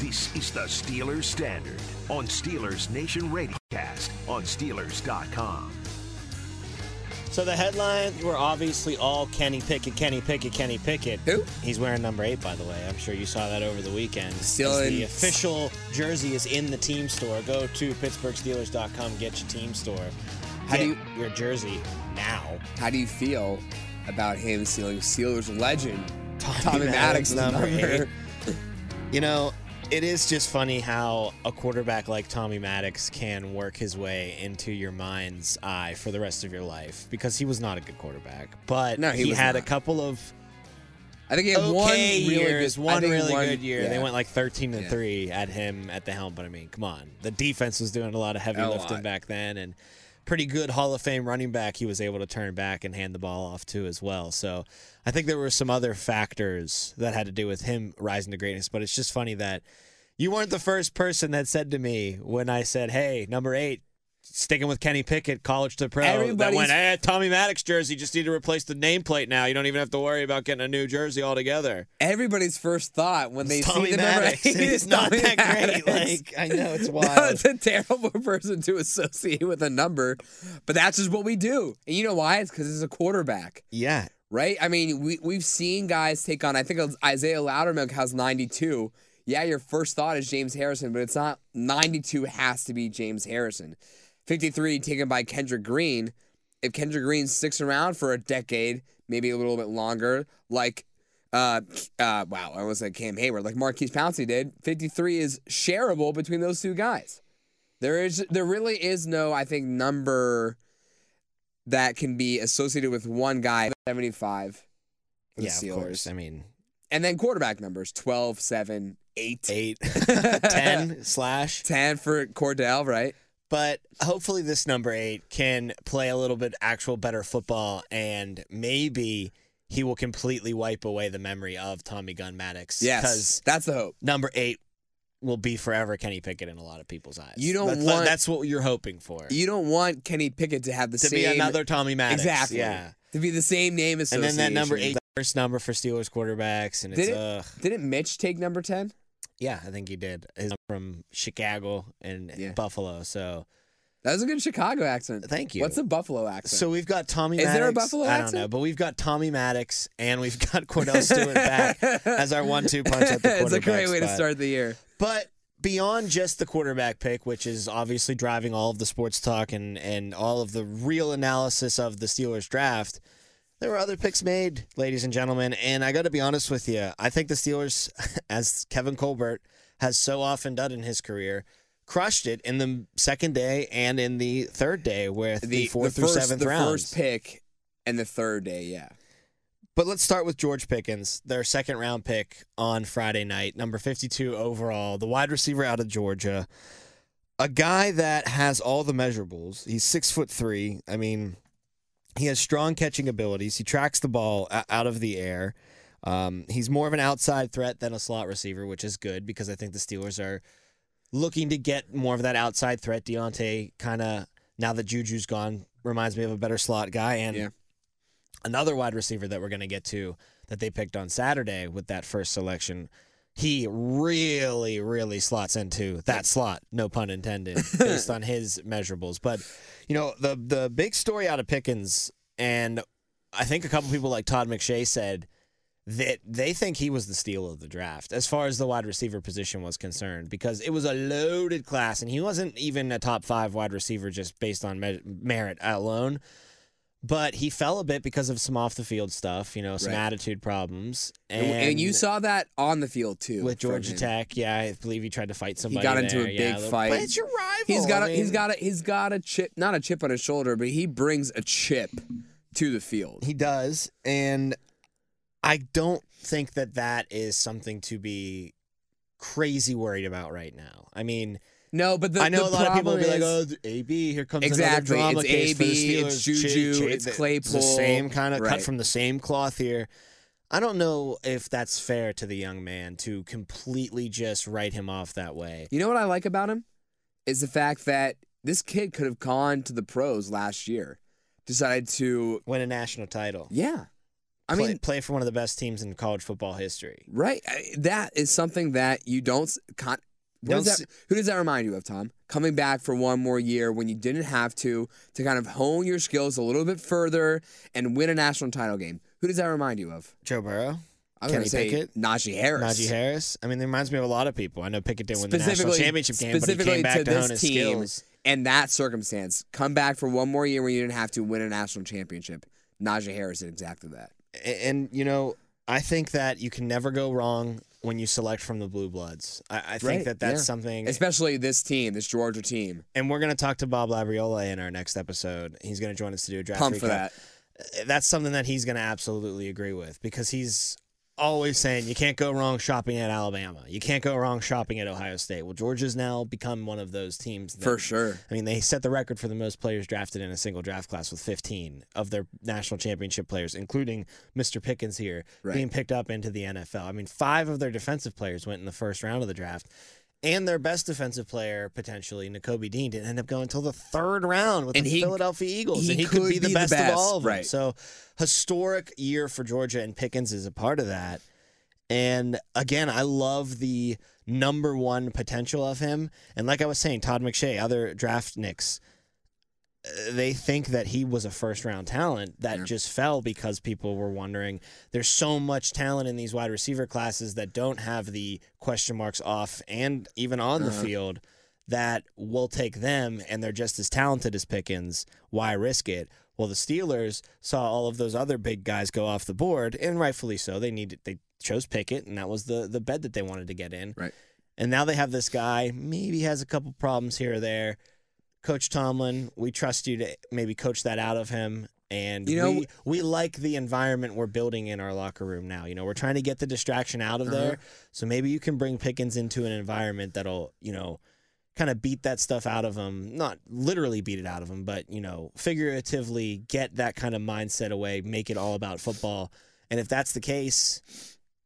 This is the Steelers Standard on Steelers Nation Radiocast on Steelers.com. So the headlines were obviously all Kenny Pickett, Kenny Pickett, Kenny Pickett. Who? He's wearing number eight, by the way. I'm sure you saw that over the weekend. Still in- the official jersey is in the team store. Go to PittsburghSteelers.com, get your team store. How do you- your jersey now? How do you feel about him stealing Steelers legend Tommy Tommy Maddox, Maddox's number number? eight. You know, it is just funny how a quarterback like Tommy Maddox can work his way into your mind's eye for the rest of your life because he was not a good quarterback. But No, he was had a couple of I think he had okay one really years, good, one really one- good year. They went like 13 and Yeah. 3 at him at the helm, but I mean, come on. The defense was doing a lot of heavy A lifting lot. back then and pretty good Hall of Fame running back he was able to turn back and hand the ball off to as well. So, I think there were some other factors that had to do with him rising to greatness, but it's just funny that you weren't the first person that said to me when I said, "Hey, number 8 Sticking with Kenny Pickett, college to pro. That Everybody's- went, hey, Tommy Maddox jersey. Just need to replace the nameplate now. You don't even have to worry about getting a new jersey altogether. Everybody's first thought when they Tommy see the number Maddox. eight It's is not Tommy that great. Like I know it's No, wild. it's a terrible person to associate with a number, but that's just what we do. And you know why? It's because it's a quarterback, yeah, right? I mean, we we've seen guys take on. I think Isaiah Loudermilk has 92. Yeah, your first thought is James Harrison, but it's not. 92 has to be James Harrison. 53 taken by Kendrick Green. If Kendrick Green sticks around for a decade, maybe a little bit longer, like uh, uh, wow, I was like Cam Heyward, like Maurkice Pouncey did. 53 is shareable between those two guys. There is, there really is no, I think, number that can be associated with one guy. 75 for the yeah, Steelers. of course. I mean, And then quarterback numbers 12, 7, 8, eight, ten slash. 10 for Kordell, right? But hopefully, this number eight can play a little bit actual better football, and maybe he will completely wipe away the memory of Tommy Gunn Maddox. Yes. because That's the hope. number eight will be forever Kenny Pickett in a lot of people's eyes. You don't that's, want- that's what you're hoping for. You don't want Kenny Pickett to have the same. to same be another Tommy Maddox. Exactly. Yeah. To be the same name as And then that number eight, first number for Steelers quarterbacks, and it's Did it- ugh. Didn't Mitch take number 10? Yeah, I think he did. His from Chicago and Yeah. Buffalo. So That was a good Chicago accent. thank you. What's a Buffalo accent? so we've got Tommy. Is Maddox. there a Buffalo accent? I don't accent? know, but we've got Tommy Maddox and we've got Kordell Stewart back as our one-two punch at the quarterback it's a great way to start the year. But beyond just the quarterback pick, which is obviously driving all of the sports talk and, and all of the real analysis of the Steelers draft, there were other picks made, ladies and gentlemen. And I got to be honest with you. I think the Steelers, as Kevin Colbert has so often done in his career, crushed it in the second day and in the third day with the, fourth through first, seventh the rounds. first pick and the third day, yeah. But let's start with George Pickens, their second round pick on Friday night, number 52 overall, the wide receiver out of Georgia. A guy that has all the measurables. He's six foot three. I mean, he has strong catching abilities. He tracks the ball out of the air. Um, he's more of an outside threat than a slot receiver, which is good because I think the Steelers are looking to get more of that outside threat. Diontae kind of, now that Juju's gone, reminds me of a better slot guy. And Yeah. another wide receiver that we're going to get to that they picked on Saturday with that first selection. He really, really slots into that slot, no pun intended, based on his measurables. But you know, the the big story out of Pickens, and I think a couple people like Todd McShay said that they think he was the steal of the draft as far as the wide receiver position was concerned because it was a loaded class and he wasn't even a top five wide receiver just based on me- merit alone but he fell a bit because of some off the field stuff, you know, some Right. attitude problems. And, And, you saw that on the field too. with Georgia. Tech, yeah, I believe he tried to fight somebody. He got into there, a big little- fight. But it's your rival. He's got a I he's mean, got a he's got a chip not a chip on his shoulder, but he brings a chip to the field. He does, and I don't think that that is something to be crazy worried about right now. I mean, No, but the I know the a lot of people will be like, "Oh, AB, here comes Exactly. another drama It's case for the AB, it's Juju, Ch- ch- it's the- Claypool. the same kind of cut from the same cloth here. I don't know if that's fair to the young man to completely just write him off that way. You know what I like about him is the fact that this kid could have gone to the pros last year, decided to Win a national title. yeah. I play, mean, play for one of the best teams in college football history. right? That is something that you don't. Con- what does that, who does that remind you of, Tom? Coming back for one more year when you didn't have to, to kind of hone your skills a little bit further and win a national title game. Who does that remind you of? Joe Burrow, I was Kenny say Pickett? Najee Harris. Najee Harris. I mean, it reminds me of a lot of people. I know Pickett didn't win the national championship game, but he specifically came back to to, this hone his team. skills. And that circumstance, come back for one more year when you didn't have to win a national championship. Najee Harris did exactly that. A- And you know, I think that you can never go wrong when you select from the blue bloods. I, I think Right, that that's yeah. something. Especially this team, this Georgia team. and we're going to talk to Bob Labriola in our next episode. He's going to join us to do a draft. Pumped for recap. that. That's something that he's going to absolutely agree with because he's always saying you can't go wrong shopping at Alabama. You can't go wrong shopping at Ohio State. Well, Georgia's now become one of those teams. That, For sure. I mean, they set the record for the most players drafted in a single draft class with 15 of their national championship players, including Mr. Pickens here, Right. being picked up into the NFL. I mean, five of their defensive players went in the first round of the draft. And their best defensive player, potentially, Nakobe Dean, didn't end up going until the third round with And the he- Philadelphia Eagles. he and he could, could be the be the best, best, of all of them. So, historic year for Georgia, and Pickens is a part of that. And again, I love the number one potential of him. And like I was saying, Todd McShay, other draft nicks, they think that he was a first round talent that Yeah. just fell because people were wondering there's so much talent in these wide receiver classes that don't have the question marks off and even on the Uh-huh. field that we'll take them and they're just as talented as Pickens. Why risk it? Well, the Steelers saw all of those other big guys go off the board, and rightfully so. They needed they chose Pickett, and that was the the bed that they wanted to get in. Right. And now they have this guy. Maybe has a couple problems here or there. Coach Tomlin, we trust you to maybe coach that out of him. And You know- we, we like the environment we're building in our locker room now. You know, we're trying to get the distraction out of Uh-huh. there. So maybe you can bring Pickens into an environment that'll, you know, kind of beat that stuff out of him. Not literally beat it out of him, but, you know, figuratively get that kind of mindset away, make it all about football. And if that's the case,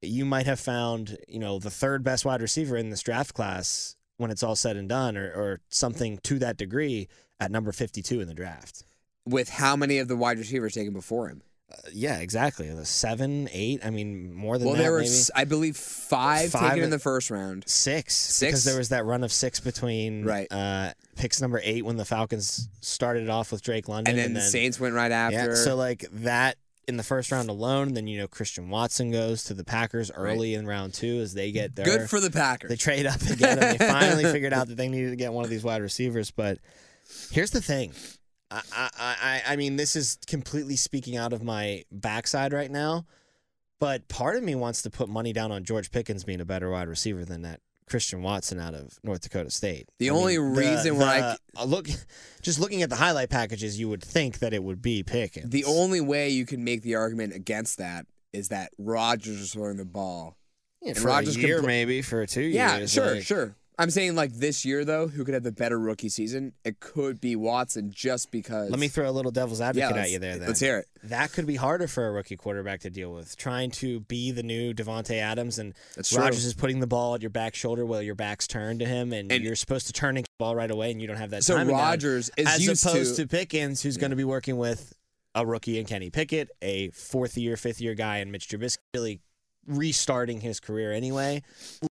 you might have found, you know, the third best wide receiver in this draft class when it's all said and done, or, or something to that degree at number 52 in the draft. With how many of the wide receivers taken before him? Uh, yeah, exactly. The seven, eight. I mean, more than Well, that. there were, maybe. I believe, five, Five taken in the first round. six, Six? because there was that run of six between Right. uh, picks number eight when the Falcons started off with Drake London, And then the Saints went right after. Yeah, so like that in the first round alone. Then you know Christian Watson goes to the Packers early in round two as they get their Good for the Packers. They trade up again, and they finally figured out that they needed to get one of these wide receivers. But here's the thing. I, I, I, I mean, this is completely speaking out of my backside right now, but part of me wants to put money down on George Pickens being a better wide receiver than that Christian Watson out of North Dakota State. The I only mean, reason why I the- uh, look, just looking at the highlight packages, you would think that it would be Pickens. the only way you can make the argument against that is that Rodgers is throwing the ball. yeah, and for Rodgers a year, put- maybe for two Yeah, years. sure, like- sure. I'm saying like this year though, who could have the better rookie season? It could be Watson just because. Let me throw a little devil's advocate let's, at you there. Then let's hear it. that could be harder for a rookie quarterback to deal with. Trying to be the new Davante Adams, and That's true. Rodgers is putting the ball at your back shoulder while your back's turned to him, and, And- you're supposed to turn and ball right away, and you don't have that. So. Rodgers is as used opposed to, to, Pickens, who's going to be working with a rookie in Kenny Pickett, a fourth year, fifth year guy, and Mitch Trubisky, really restarting his career anyway.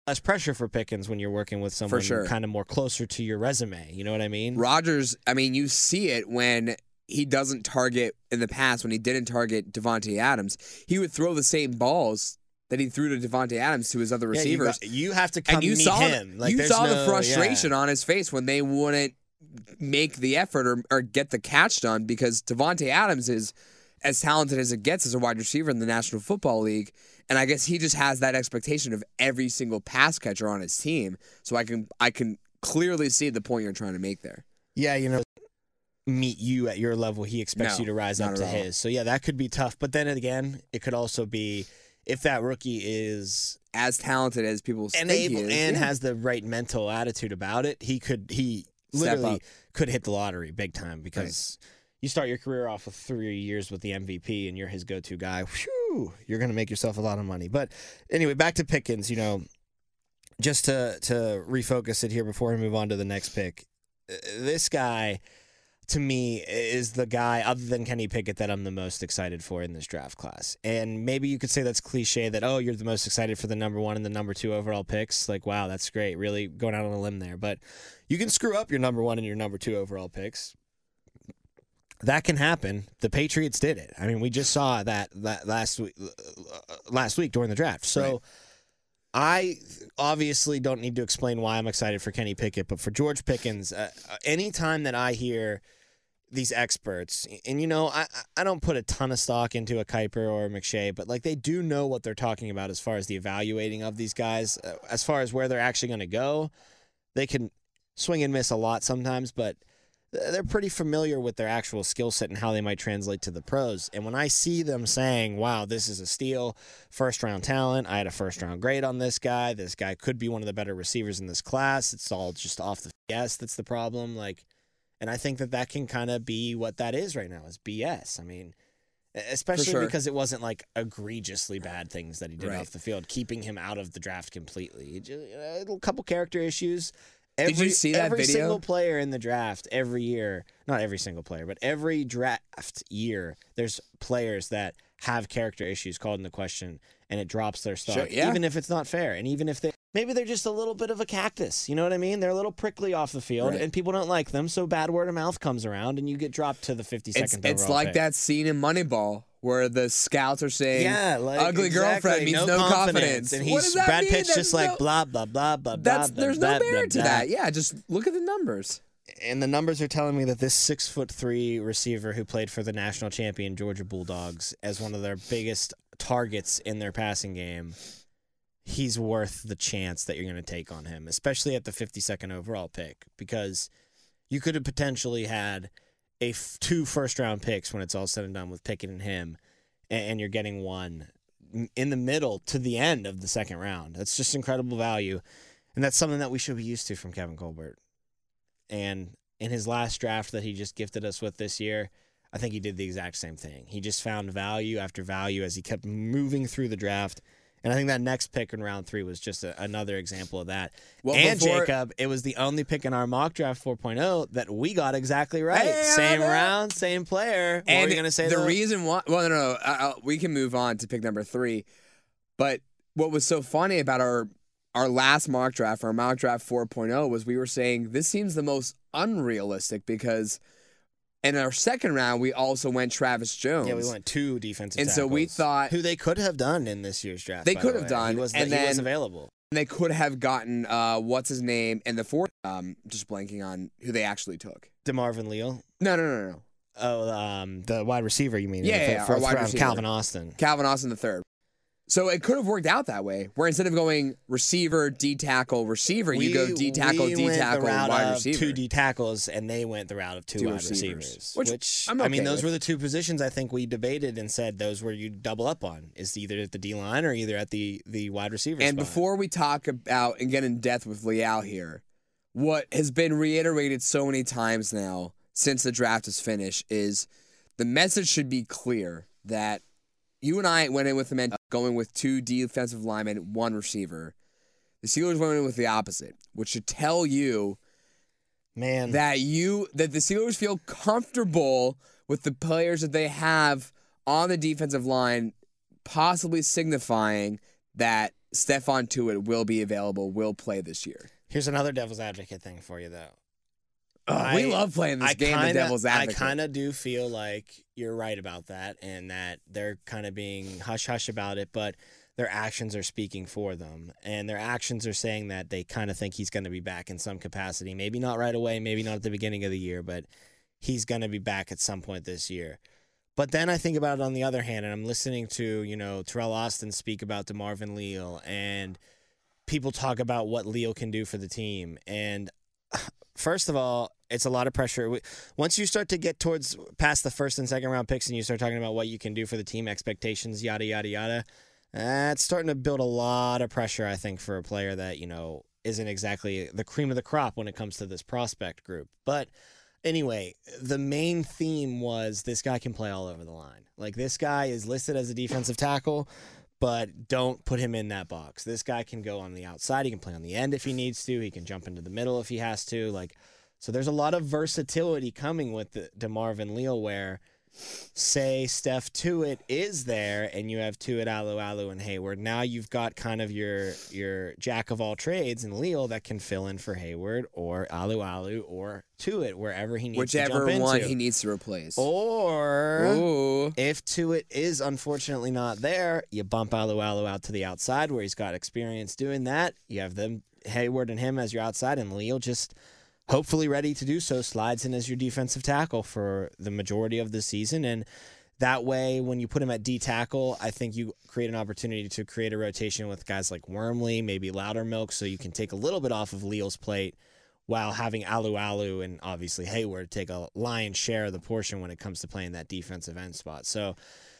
Less pressure for Pickens when you're working with someone sure. kind of more closer to your resume. You know what I mean? Rodgers. I mean, you see it when he doesn't target in the past. When he didn't target Davante Adams, he would throw the same balls that he threw to Davante Adams to his other Yeah, you receivers. got- you, have to come and you meet saw him. The, Like, you saw the frustration yeah. on his face when they wouldn't make the effort or, or get the catch done because Davante Adams is as talented as it gets as a wide receiver in the National Football League. And I guess he just has that expectation of every single pass catcher on his team. So I can I can clearly see the point you're trying to make there. yeah, you know, meet you at your level. He expects No, you to rise up to his. So yeah, that could be tough. But then again, it could also be if that rookie is As talented as people and think able he is, and yeah. has the right mental attitude about it, he could he literally could hit the lottery big time because you start your career off with three years with the MVP and you're his go-to guy. Whew, you're going to make yourself a lot of money. But anyway, back to Pickens. You know, just to to refocus it here before we move on to the next pick. uh, This guy, to me is the guy other than Kenny Pickett that I'm the most excited for in this draft class. And maybe you could say that's cliche that oh you're the most excited for the number 1 and the number 2 overall picks. Like wow, that's great. Really going out on a limb there. But you can screw up your number 1 and your number 2 overall picks. That can happen. The Patriots did it. I mean, we just saw that, that last week last week during the draft. So Right. I obviously don't need to explain why I'm excited for Kenny Pickett, but for George Pickens, uh, uh, anytime that I hear these experts, and you know, I I don't put a ton of stock into a Kiper or a McShay, but like they do know what they're talking about as far as the evaluating of these guys, uh, as far as where they're actually going to go. They can swing and miss a lot sometimes, but they're pretty familiar with their actual skill set and how they might translate to the pros. And when I see them saying, wow, this is a steal, first round talent, I had a first round grade on this guy, this guy could be one of the better receivers in this class, it's all just off the guess that's the problem. Like, and I think that that can kind of be what that is right now is BS. I mean, especially sure. because it wasn't like egregiously bad things that he did Right. off the field, keeping him out of the draft completely. Ju- uh, a couple character issues. Every, Did you see that every video? single player in the draft every year, not every single player, but every draft year, there's players that have character issues called into question and it drops their stock, Sure, yeah. even if it's not fair. And even if they maybe they're just a little bit of a cactus, you know what I mean? They're a little prickly off the field Right. and people don't like them, so bad word of mouth comes around and you get dropped to the 52nd It's, it's like pick. that scene in Moneyball where the scouts are saying, Yeah, like ugly exactly, girlfriend means no, confidence. And What he's Brad mean? Pitt's There's just like no- blah blah blah blah That's blah. there's blah, no merit to that. Yeah, just look at the numbers. And the numbers are telling me that this six foot three receiver who played for the national champion Georgia Bulldogs as one of their biggest targets in their passing game, he's worth the chance that you're going to take on him, especially at the 52nd overall pick, because you could have potentially had a f- two first round picks when it's all said and done with Pickett and him, and, and you're getting one in the middle to the end of the second round. That's just incredible value, and that's something that we should be used to from Kevin Colbert. And in his last draft that he just gifted us with this year, I think he did the exact same thing. He just found value after value as he kept moving through the draft. And I think that next pick in round three was just a, another example of that. Well, and Jacob, it was the only pick in our mock draft 4.0 that we got exactly right. Hey, same round, same player. What and you gonna say? the though? reason why? Well, no, no, no. I, I, we can move on to pick number three. But what was so funny about our our last mock draft, our mock draft 4.0, was we were saying this seems the most unrealistic because in our second round we also went Travis Jones. yeah, we went two defensive And so we thought- who they could have done in this year's draft. They by could the have way. done, He was, and he was then- available. they could have gotten uh, what's his name and the fourth. Um, just blanking on who they actually took. DeMarvin Leal. No, no, no, no. Oh, um, the wide receiver. You mean? Yeah, the yeah, yeah, our wide round, receiver. Calvin Austin. Calvin Austin the third. So it could have worked out that way, where instead of going receiver, D tackle, receiver, you go D tackle, we D went the tackle, route wide of receiver. Two D tackles, and they went the route of two, Two wide receivers. receivers. Which Which, I'm I mean, those with. were the two positions I think we debated and said those were you double up on is either at the D line or either at the the wide receiver. and spot. before we talk about and get in depth with Leal here, what has been reiterated so many times now since the draft is finished is the message should be clear that you and I went in with the men going with two defensive linemen, one receiver. The Steelers went in with the opposite, which should tell you man, that you that the Steelers feel comfortable with the players that they have on the defensive line, possibly signifying that Stephon Tuitt will be available, will play this year. here's another devil's advocate thing for you though. Oh, we I- love playing this I game, kinda, the devil's advocate. I kind of do feel like you're right about that, and that they're kind of being hush hush about it, but their actions are speaking for them, and their actions are saying that they kind of think he's going to be back in some capacity. Maybe not right away, maybe not at the beginning of the year, but he's going to be back at some point this year. But then I think about it on the other hand, and I'm listening to you know Teryl Austin speak about DeMarvin Leal, and people talk about what Leal can do for the team, and first of all, it's a lot of pressure. Once you start to get towards past the first and second round picks and you start talking about what you can do for the team, expectations, yada, yada, yada, it's starting to build a lot of pressure, I think, for a player that, you know, isn't exactly the cream of the crop when it comes to this prospect group. But anyway, the main theme was this guy can play all over the line. Like, this guy is listed as a defensive tackle. But don't put him in that box. This guy can go on the outside. He can play on the end if he needs to. He can jump into the middle if he has to. Like, So there's a lot of versatility coming with the DeMarvin Leal where say Steph Tuitt is there and you have Tuitt, Alualu, and Heyward. Now you've got kind of your your jack of all trades and Leal that can fill in for Heyward or Alualu or Tuitt wherever he needs Whichever one he needs to replace. or Ooh. if Tuitt is unfortunately not there, you bump Alualu out to the outside where he's got experience doing that. You have them Heyward and him as your outside, and Leal just hopefully ready to do so slides in as your defensive tackle for the majority of the season and. That way, when you put him at D tackle, I think you create an opportunity to create a rotation with guys like Wormley, maybe Loudermilk, so you can take a little bit off of Leal's plate while having Alualu and obviously Heyward take a lion's share of the portion when it comes to playing that defensive end spot. So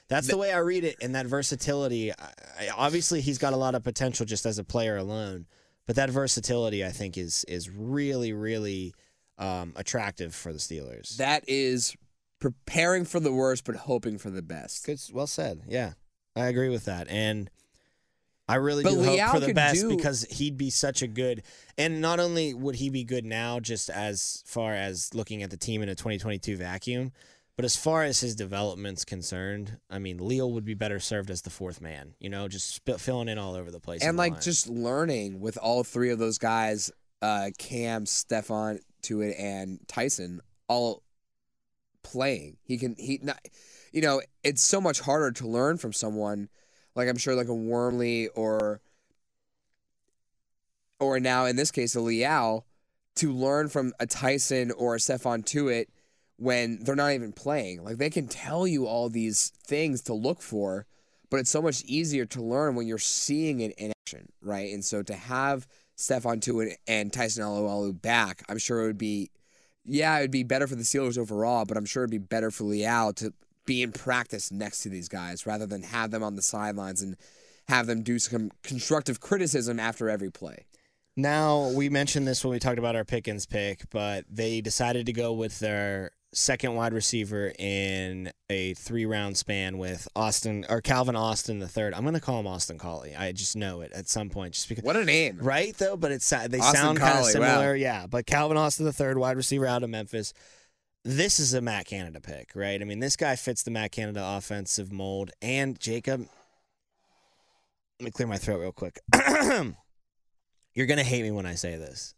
that's the way I read it. And that versatility, I, I- obviously, he's got a lot of potential just as a player alone. But that versatility, I think, is is really, really um, attractive for the Steelers. That is preparing for the worst but hoping for the best. Good, well said. Yeah, I agree with that, and I really But do Leal hope for the best do- because he'd be such a good. And not only would he be good now, just as far as looking at the team in a 2022 vacuum, but as far as his development's concerned, I mean, Leal would be better served as the fourth man. You know, just sp- filling in all over the place. and the like line. just learning with all three of those guys, uh, Cam, Stephon, Tuitt, and Tyson, all playing. He can he not, you know, it's so much harder to learn from someone like I'm sure like a Wormley or or now in this case a Leal to learn from a Tyson or a Stephon Tuitt when they're not even playing. Like they can tell you all these things to look for, but it's so much easier to learn when you're seeing it in action, right? And so to have Stephon Tuitt and Tyson Alualu back, I'm sure it would be, yeah, it would be better for the Steelers overall, but I'm sure it'd be better for Leal to be in practice next to these guys rather than have them on the sidelines and have them do some constructive criticism after every play. Now, we mentioned this when we talked about our Pickens pick, but they decided to go with their second wide receiver in a three round span with Austin or Calvin Austin the third. I'm going to call him Austin Collie. I just know it at some point just because What a name. right though, but it's uh, they Austin sound kind of Collie, wow. similar. Yeah, but Calvin Austin the third, wide receiver out of Memphis. This is a Matt Canada pick, right? I mean, this guy fits the Matt Canada offensive mold. And Jacob, let me clear my throat real quick. You're gonna hate me when I say this.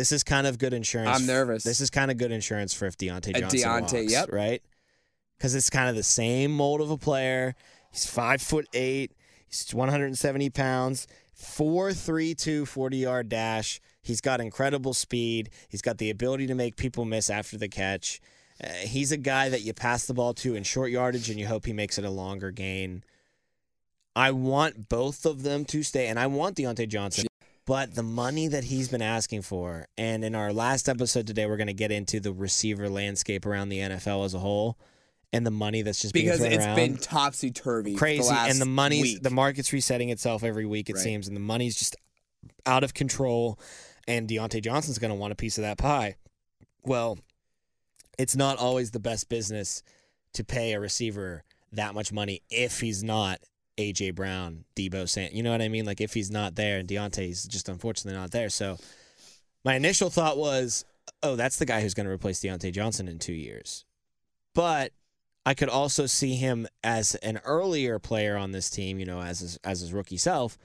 This is kind of good insurance. I'm nervous. This is kind of good insurance for if Diontae Johnson Diontae, walks, yep. right? Because it's kind of the same mold of a player. He's five foot eight. He's 170 pounds. 4.32 40 yard dash. He's got incredible speed. He's got the ability to make people miss after the catch. Uh, he's a guy that you pass the ball to in short yardage and you hope he makes it a longer gain. I want both of them to stay, and I want Diontae Johnson. But the money that he's been asking for, and in our last episode today, we're going to get into the receiver landscape around the NFL as a whole, and the money that's just Because being it's thrown been topsy turvy. crazy, and the money's week. the market's resetting itself every week. It Right. seems, and the money's just out of control. And Diontae Johnson's going to want a piece of that pie. Well, it's not always the best business to pay a receiver that much money if he's not AJ Brown, Deebo San. You know what I mean? Like if he's not there, and Diontae's just unfortunately not there. So my initial thought was, oh, that's the guy who's going to replace Diontae Johnson in two years. But I could also see him as an earlier player on this team, you know, as his, as his rookie self.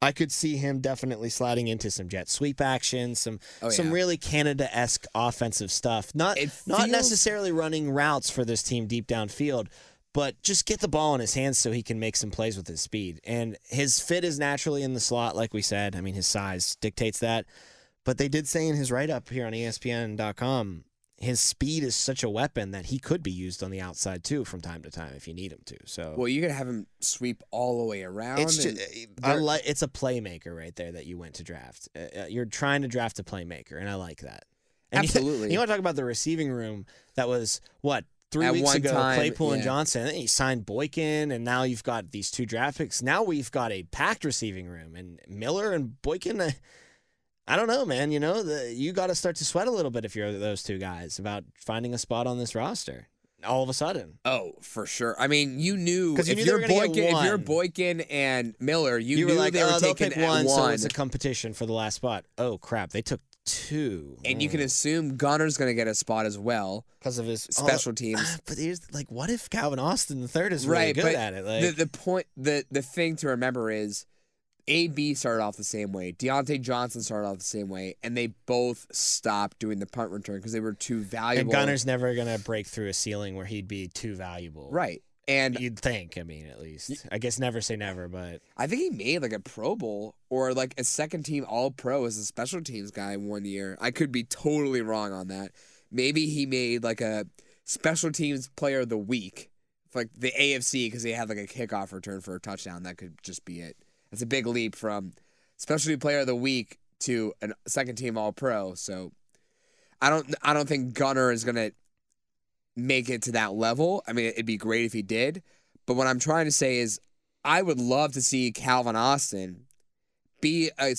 I could see him definitely sliding into some jet sweep action, some Oh, some really Canada esque offensive stuff. Not It not necessarily running routes for this team deep downfield, but just get the ball in his hands so he can make some plays with his speed. And his fit is naturally in the slot, like we said. I mean, his size dictates that. But they did say in his write up here on ESPN.com, his speed is such a weapon that he could be used on the outside too from time to time if you need him to. So Well, you could have him sweep all the way around. it's just, I like it's a playmaker right there that you went to draft. Uh, uh, you're trying to draft a playmaker, and I like that. And you- Absolutely. You, want to talk about the receiving room that was what three At weeks one ago? time, Claypool and. Johnson. And then you signed Boykin, and now you've got these two draft picks. Now we've got a packed receiving room, and Miller and Boykin. Uh, I don't know, man. You know, the, you got to start to sweat a little bit if you're those two guys about finding a spot on this roster. All of a sudden, Oh, for sure. I mean, you knew you if knew you're were Boykin, if you're. Boykin and Miller, you, you, knew were like, they were oh, they'll taking one, one. so it's a competition for the last spot. Oh crap, they took two. And you can hmm. assume Gunner's going to get a spot as well. because of his oh, Special oh, teams. But here's like, what if Calvin Austin the third is really right, good but at it? Like, the, the point, the, the thing to remember is AB started off the same way. Diontae Johnson started off the same way. And they both stopped doing the punt return because they were too valuable. and Gunner's never gonna break through a ceiling where he'd be too valuable. Right. And You'd think. I mean, at least. I guess never say never, but I think he made like a Pro Bowl or like a second team All Pro as a special teams guy one year. I could be totally wrong on that. Maybe he made like a special teams player of the week, like the AFC, because he had like a kickoff return for a touchdown. That could just be it. That's a big leap from specialty player of the week to a second team All Pro. So I don't, I don't think Gunner is gonna make it to that level. I mean, it'd be great if he did. But what I'm trying to say is, I would love to see Calvin Austin be a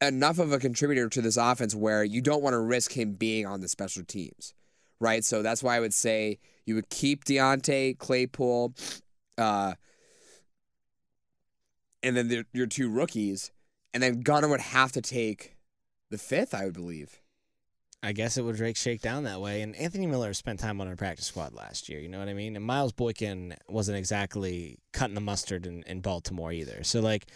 enough of a contributor to this offense where you don't want to risk him being on the special teams, right? So that's why I would say you would keep Diontae Claypool, uh, and then the, your two rookies, and then Gunner would have to take the fifth, I would believe. I guess it would shake down that way. And Anthony Miller spent time on our practice squad last year. You know what I mean? And Miles Boykin wasn't exactly cutting the mustard in, in Baltimore either. So like,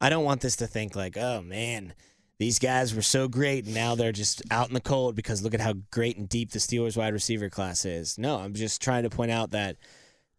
I don't want this to think like, oh man, these guys were so great and now they're just out in the cold because look at how great and deep the Steelers wide receiver class is. No, I'm just trying to point out that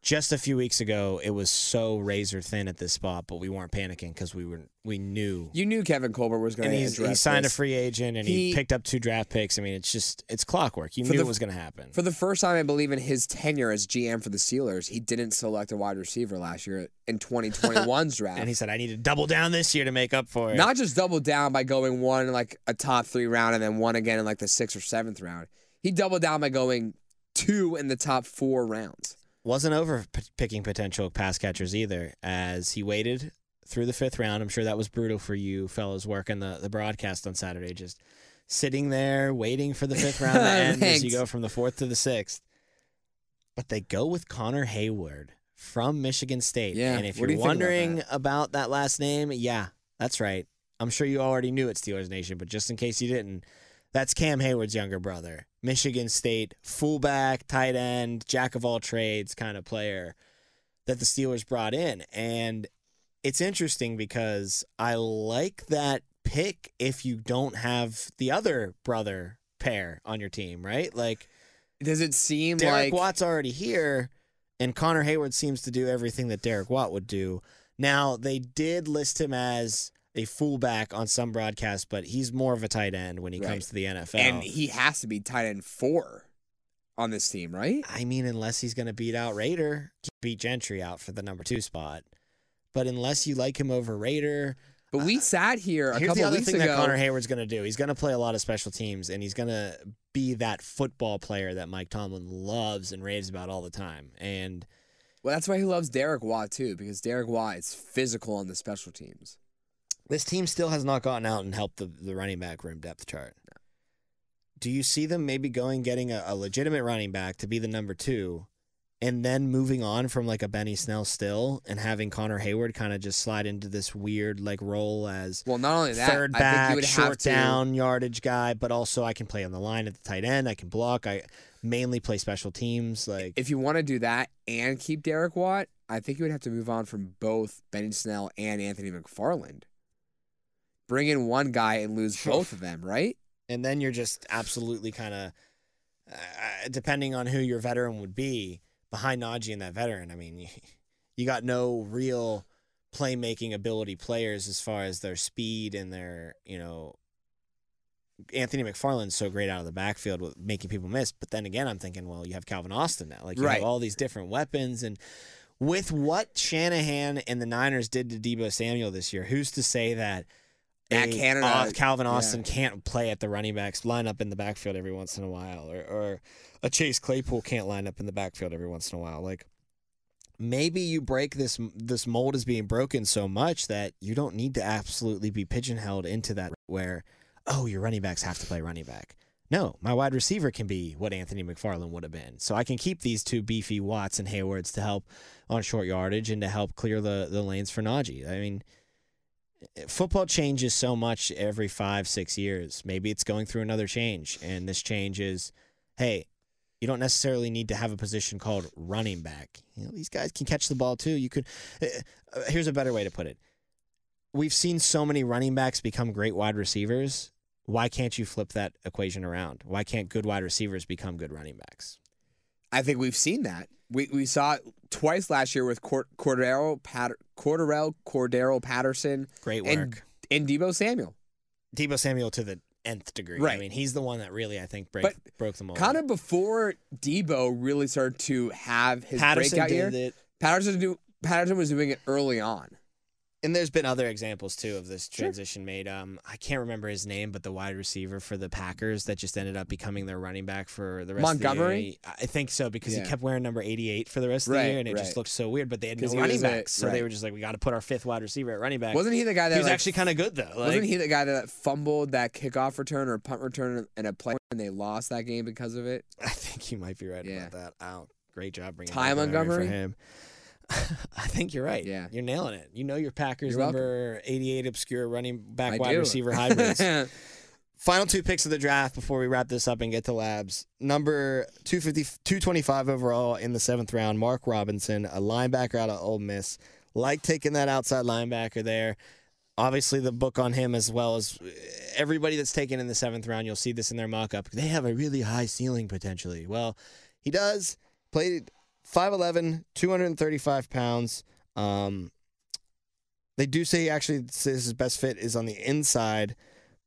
just a few weeks ago it was so razor thin at this spot, but we weren't panicking because we were we knew You knew Kevin Colbert was going to he signed this. a free agent and he, He- picked up two draft picks. I mean, it's just it's clockwork. You knew the- it was going to happen. For the first time, I believe in his tenure as GM for the Steelers, he didn't select a wide receiver last year in 2021's draft. and he said, "I need to double down this year to make up for it." Not just double down by going one in like a top three round and then one again in like the sixth or seventh round. He doubled down by going two in the top four rounds. Wasn't over p- picking potential pass catchers either, as he waited through the fifth round. I'm sure that was brutal for you fellows working the the broadcast on Saturday, just sitting there waiting for the fifth round to end as you go from the fourth to the sixth. But they go with Connor Heyward from Michigan State. Yeah, and if you're you think about wondering about that last name, yeah, that's right. I'm sure you already knew it, Steelers Nation, but just in case you didn't, that's Cam Heyward's younger brother. Michigan State fullback, tight end, jack of all trades kind of player that the Steelers brought in. And it's interesting because I like that pick if you don't have the other brother pair on your team, right? Like Does it seem like Derek like Watt's already here, and Connor Heyward seems to do everything that Derek Watt would do. Now they did list him as a fullback on some broadcasts, but he's more of a tight end when he Right. comes to the NFL. and he has to be tight end four on this team, right? I mean, unless he's going to beat out Rader, beat Gentry out for the number two spot. But unless you like him over Rader, But we uh, sat here a here's couple the other weeks thing ago. that Connor Heyward's going to do. He's going to play a lot of special teams, and he's going to be that football player that Mike Tomlin loves and raves about all the time. And well, that's why he loves Derek Watt too, because Derek Watt is physical on the special teams. This team still has not gotten out and helped the, the running back room depth chart. Do you see them maybe going getting a, a legitimate running back to be the number two, and then moving on from like a Benny Snell still and having Connor Heyward kind of just slide into this weird like role as Well, not only that, third I think you back, short to. down yardage guy, but also I can play on the line at the tight end. I can block. I mainly play special teams. Like If you want to do that and keep Derek Watt, I think you would have to move on from both Benny Snell and Anthony McFarland. Bring in one guy and lose both of them, right? and then you're just absolutely kind of uh, depending on who your veteran would be behind Najee and that veteran. I mean, you, you got no real playmaking ability players as far as their speed and their you know. Anthony McFarland's so great out of the backfield with making people miss, but then again, I'm thinking, well, you have Calvin Austin now, like you Right. have all these different weapons, and with what Shanahan and the Niners did to Deebo Samuel this year, who's to say that Matt Canada- uh, Calvin yeah. Austin can't play at the running backs, line up in the backfield every once in a while, or, or a Chase Claypool can't line up in the backfield every once in a while. Like maybe you break this this mold is being broken so much that you don't need to absolutely be pigeonholed into that where oh your running backs have to play running back. No, my wide receiver can be what Anthony McFarland would have been. So I can keep these two beefy Watts and Heywards to help on short yardage and to help clear the, the lanes for Najee. I mean, football changes so much every five, six years. Maybe it's going through another change, and this change is, hey, you don't necessarily need to have a position called running back. You know, these guys can catch the ball too. You could. Uh, uh, here's a better way to put it. We've seen so many running backs become great wide receivers. Why can't you flip that equation around? Why can't good wide receivers become good running backs? I think we've seen that. We we saw it twice last year with Cord- Cordero Pat- Cordarrelle Cordero Patterson Great work. and and Deebo Samuel. Deebo Samuel to the nth degree. Right. I mean, he's the one that really I think break, But broke them all. Kind of before Deebo really started to have his Patterson breakout year. it. Patterson do Patterson was doing it early on. And there's been other examples too of this Sure. transition made. Um, I can't remember his name, but the wide receiver for the Packers that just ended up becoming their running back for the rest Montgomery? of the year. I think so because Yeah. he kept wearing number 88 for the rest of Right, the year, and it right. just looked so weird. But they had no running backs, so they were just like, we got to put our fifth wide receiver at running back. Wasn't he the guy that he was like, actually kind of good though. Like, wasn't he the guy that fumbled that kickoff return or punt return in a play and they lost that game because of it? I think you might be right Yeah. about that. Oh, great job bringing Ty Montgomery? for him. I think you're right. Yeah. you're nailing it. You know your Packers You're welcome. number 88 obscure running back I wide do. receiver hybrids. Final two picks of the draft before we wrap this up and get to labs. Number 250, 225 overall in the seventh round, Mark Robinson, a linebacker out of Ole Miss. Like taking that outside linebacker there. Obviously, the book on him, as well as everybody that's taken in the seventh round, you'll see this in their mock up. They have a really high ceiling potentially. Well, he does. Played 5'11, 235 pounds. Um, they do say he actually says his best fit is on the inside,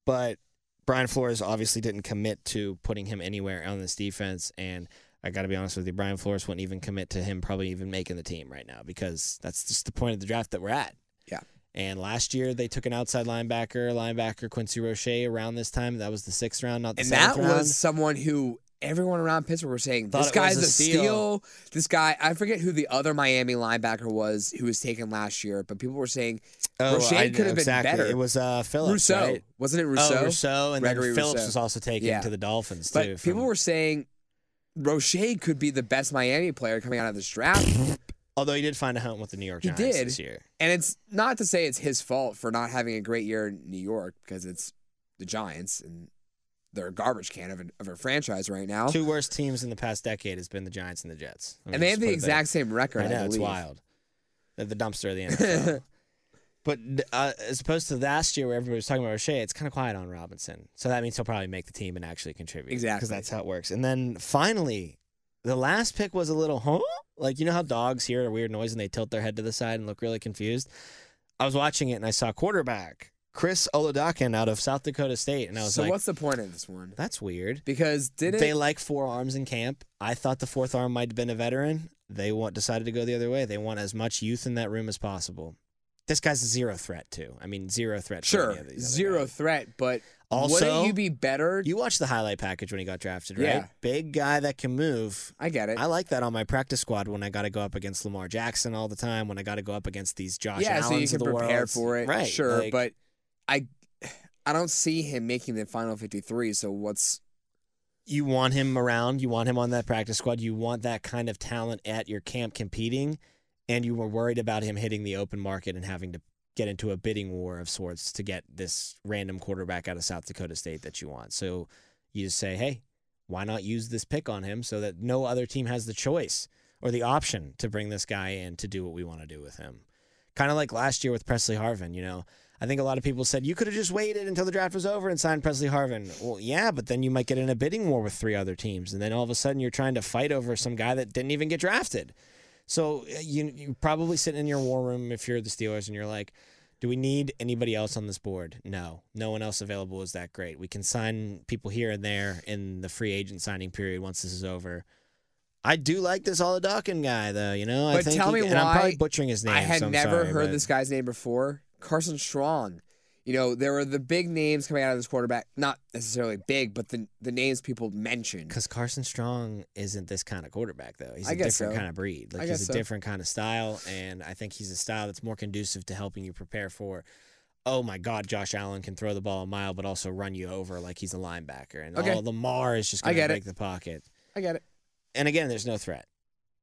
but Brian Flores obviously didn't commit to putting him anywhere on this defense. And I got to be honest with you, Brian Flores wouldn't even commit to him probably even making the team right now because that's just the point of the draft that we're at. Yeah. And last year they took an outside linebacker, linebacker Quincy Roche around this time. That was the sixth round, not the and seventh that round. was someone who everyone around Pittsburgh were saying Thought this it guy's was a a steal. steal. This guy, I forget who the other Miami linebacker was who was taken last year, but people were saying Roche Oh, I could have been exactly. better. It was uh, Phillips, Rousseau, right? wasn't it Rousseau? Oh, Rousseau, and Gregory then Phillips Rousseau. was also taken Yeah. to the Dolphins But too. people from- were saying Roche could be the best Miami player coming out of this draft. although he did find a home with the New York He Giants did. this year. and it's not to say it's his fault for not having a great year in New York because it's the Giants and they're a garbage can of a, of a franchise right now. Two worst teams in the past decade has been the Giants and the Jets. And they have the put it there. exact same record. I know I it's wild. They're the dumpster of the NFL. but uh, as opposed to last year where everybody was talking about Roche, it's kind of quiet on Robinson. So that means he'll probably make the team and actually contribute. Exactly. because that's how it works. And then finally, the last pick was a little huh? Like you know how dogs hear a weird noise and they tilt their head to the side and look really confused. I was watching it and I saw quarterback Chris Oladokun out of South Dakota State, and I was so like, what's the point of this one? "That's weird." Because did they like four arms in camp. I thought the fourth arm might have been a veteran. They want decided to go the other way. They want as much youth in that room as possible. This guy's a zero threat too. I mean, zero threat. Sure, of these zero guys. threat, but Also, wouldn't you be better? You watched the highlight package when he got drafted, right? Yeah. Big guy that can move. I get it. I like that on my practice squad when I got to go up against Lamar Jackson all the time. When I got to go up against these Josh yeah, Allens so you can prepare world. for it. right? Sure, like- but I, I don't see him making the final fifty-three. So what's you want him around. You want him on that practice squad. You want that kind of talent at your camp competing, and you were worried about him hitting the open market and having to get into a bidding war of sorts to get this random quarterback out of South Dakota State that you want. So you just say, hey, why not use this pick on him so that no other team has the choice or the option to bring this guy in to do what we want to do with him? Kind of like last year with Pressley Harvin, you know. I think a lot of people said you could have just waited until the draft was over and signed Pressley Harvin. Well, yeah, but then you might get in a bidding war with three other teams, and then all of a sudden you're trying to fight over some guy that didn't even get drafted. So uh, you you probably sitting in your war room if you're the Steelers and you're like, do we need anybody else on this board? No, no one else available is that great. We can sign people here and there in the free agent signing period once this is over. I do like this Oladokun guy though, you know. I But think tell he- me and I'm probably butchering his name. I had so never sorry, heard but- this guy's name before. Carson Strong. You know, there were the big names coming out of this quarterback. Not necessarily big, but the the names people mentioned. Because Carson Strong isn't this kind of quarterback, though. He's I a guess different so. kind of breed. Like I he's a so. different kind of style, and I think he's a style that's more conducive to helping you prepare for. Oh my God, Josh Allen can throw the ball a mile, but also run you over like he's a linebacker, and Okay. oh, Lamar is just going to it. break the pocket. I get it. And again, there's no threat.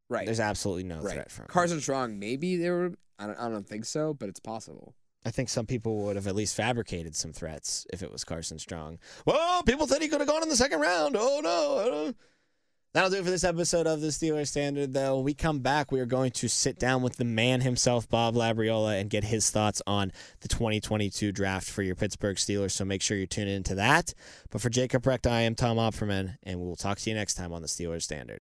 Right. There's absolutely no right. threat from. Carson Strong. Maybe there were. I don't. I don't think so, but it's possible. I think some people would have at least fabricated some threats if it was Carson Strong. Well, people said he could have gone in the second round. Oh no. That'll do it for this episode of the Steelers Standard, though. When we come back, we are going to sit down with the man himself, Bob Labriola, and get his thoughts on the 2022 draft for your Pittsburgh Steelers. So make sure you tune into that. But for Jacob Recht, I am Tom Opperman, and we'll talk to you next time on the Steelers Standard.